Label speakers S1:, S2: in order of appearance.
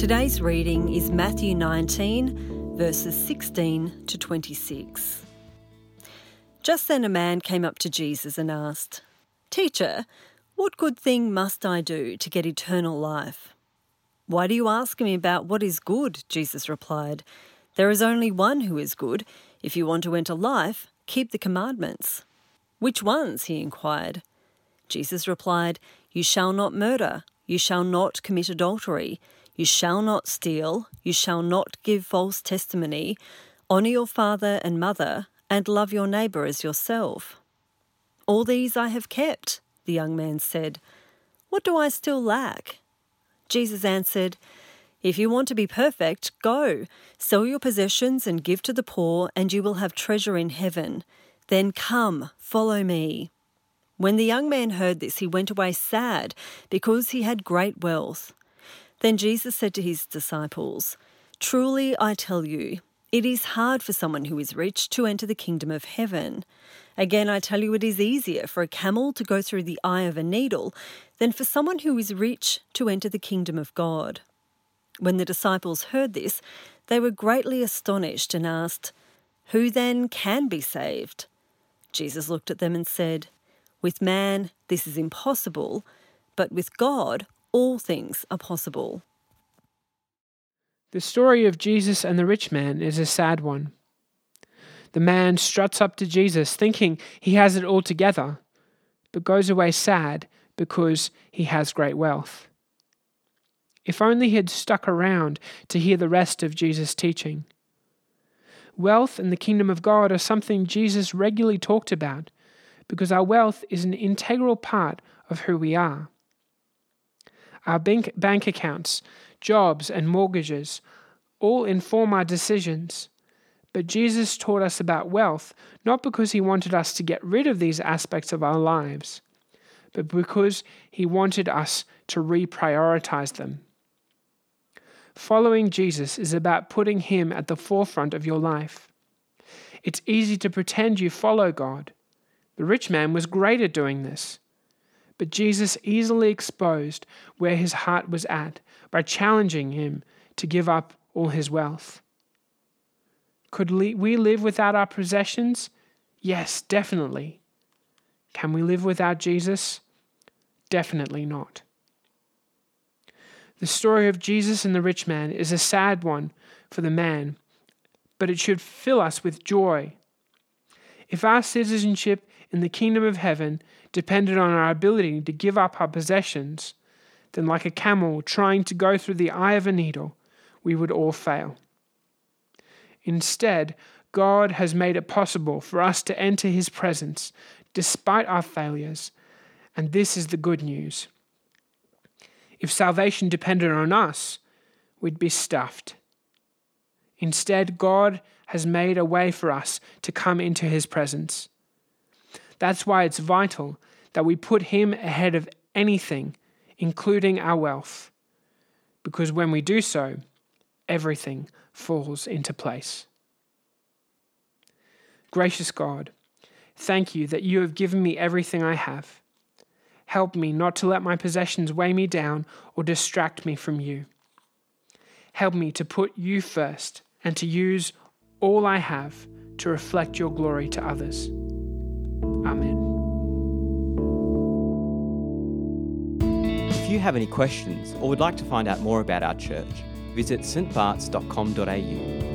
S1: Today's reading is Matthew 19, verses 16 to 26. Just then a man came up to Jesus and asked, Teacher, what good thing must I do to get eternal life? Why do you ask me about what is good? Jesus replied. There is only one who is good. If you want to enter life, keep the commandments. Which ones? he inquired. Jesus replied, You shall not murder, you shall not commit adultery, you shall not steal, you shall not give false testimony, honour your father and mother, and love your neighbour as yourself. All these I have kept, the young man said. What do I still lack? Jesus answered, If you want to be perfect, go, sell your possessions and give to the poor, and you will have treasure in heaven. Then come, follow me. When the young man heard this, he went away sad, because he had great wealth. Then Jesus said to his disciples, Truly I tell you, it is hard for someone who is rich to enter the kingdom of heaven. Again, I tell you, it is easier for a camel to go through the eye of a needle than for someone who is rich to enter the kingdom of God. When the disciples heard this, they were greatly astonished and asked, Who then can be saved? Jesus looked at them and said, With man this is impossible, but with God all things are possible.
S2: The story of Jesus and the rich man is a sad one. The man struts up to Jesus thinking he has it all together, but goes away sad because he has great wealth. If only he had stuck around to hear the rest of Jesus' teaching. Wealth and the kingdom of God are something Jesus regularly talked about because our wealth is an integral part of who we are. Our bank, bank accounts, jobs, and mortgages all inform our decisions. But Jesus taught us about wealth not because he wanted us to get rid of these aspects of our lives, but because he wanted us to reprioritize them. Following Jesus is about putting him at the forefront of your life. It's easy to pretend you follow God. The rich man was great at doing this. But Jesus easily exposed where his heart was at by challenging him to give up all his wealth. Could we live without our possessions? Yes, definitely. Can we live without Jesus? Definitely not. The story of Jesus and the rich man is a sad one for the man, but it should fill us with joy. If our citizenship in the kingdom of heaven depended on our ability to give up our possessions, then, like a camel trying to go through the eye of a needle, we would all fail. Instead, God has made it possible for us to enter His presence despite our failures, and this is the good news. If salvation depended on us, we'd be stuffed. Instead, God has made a way for us to come into His presence. That's why it's vital that we put Him ahead of anything, including our wealth, because when we do so, everything falls into place. Gracious God, thank you that you have given me everything I have. Help me not to let my possessions weigh me down or distract me from you. Help me to put you first and to use all I have to reflect your glory to others. Amen.
S3: If you have any questions or would like to find out more about our church, visit stbarts.com.au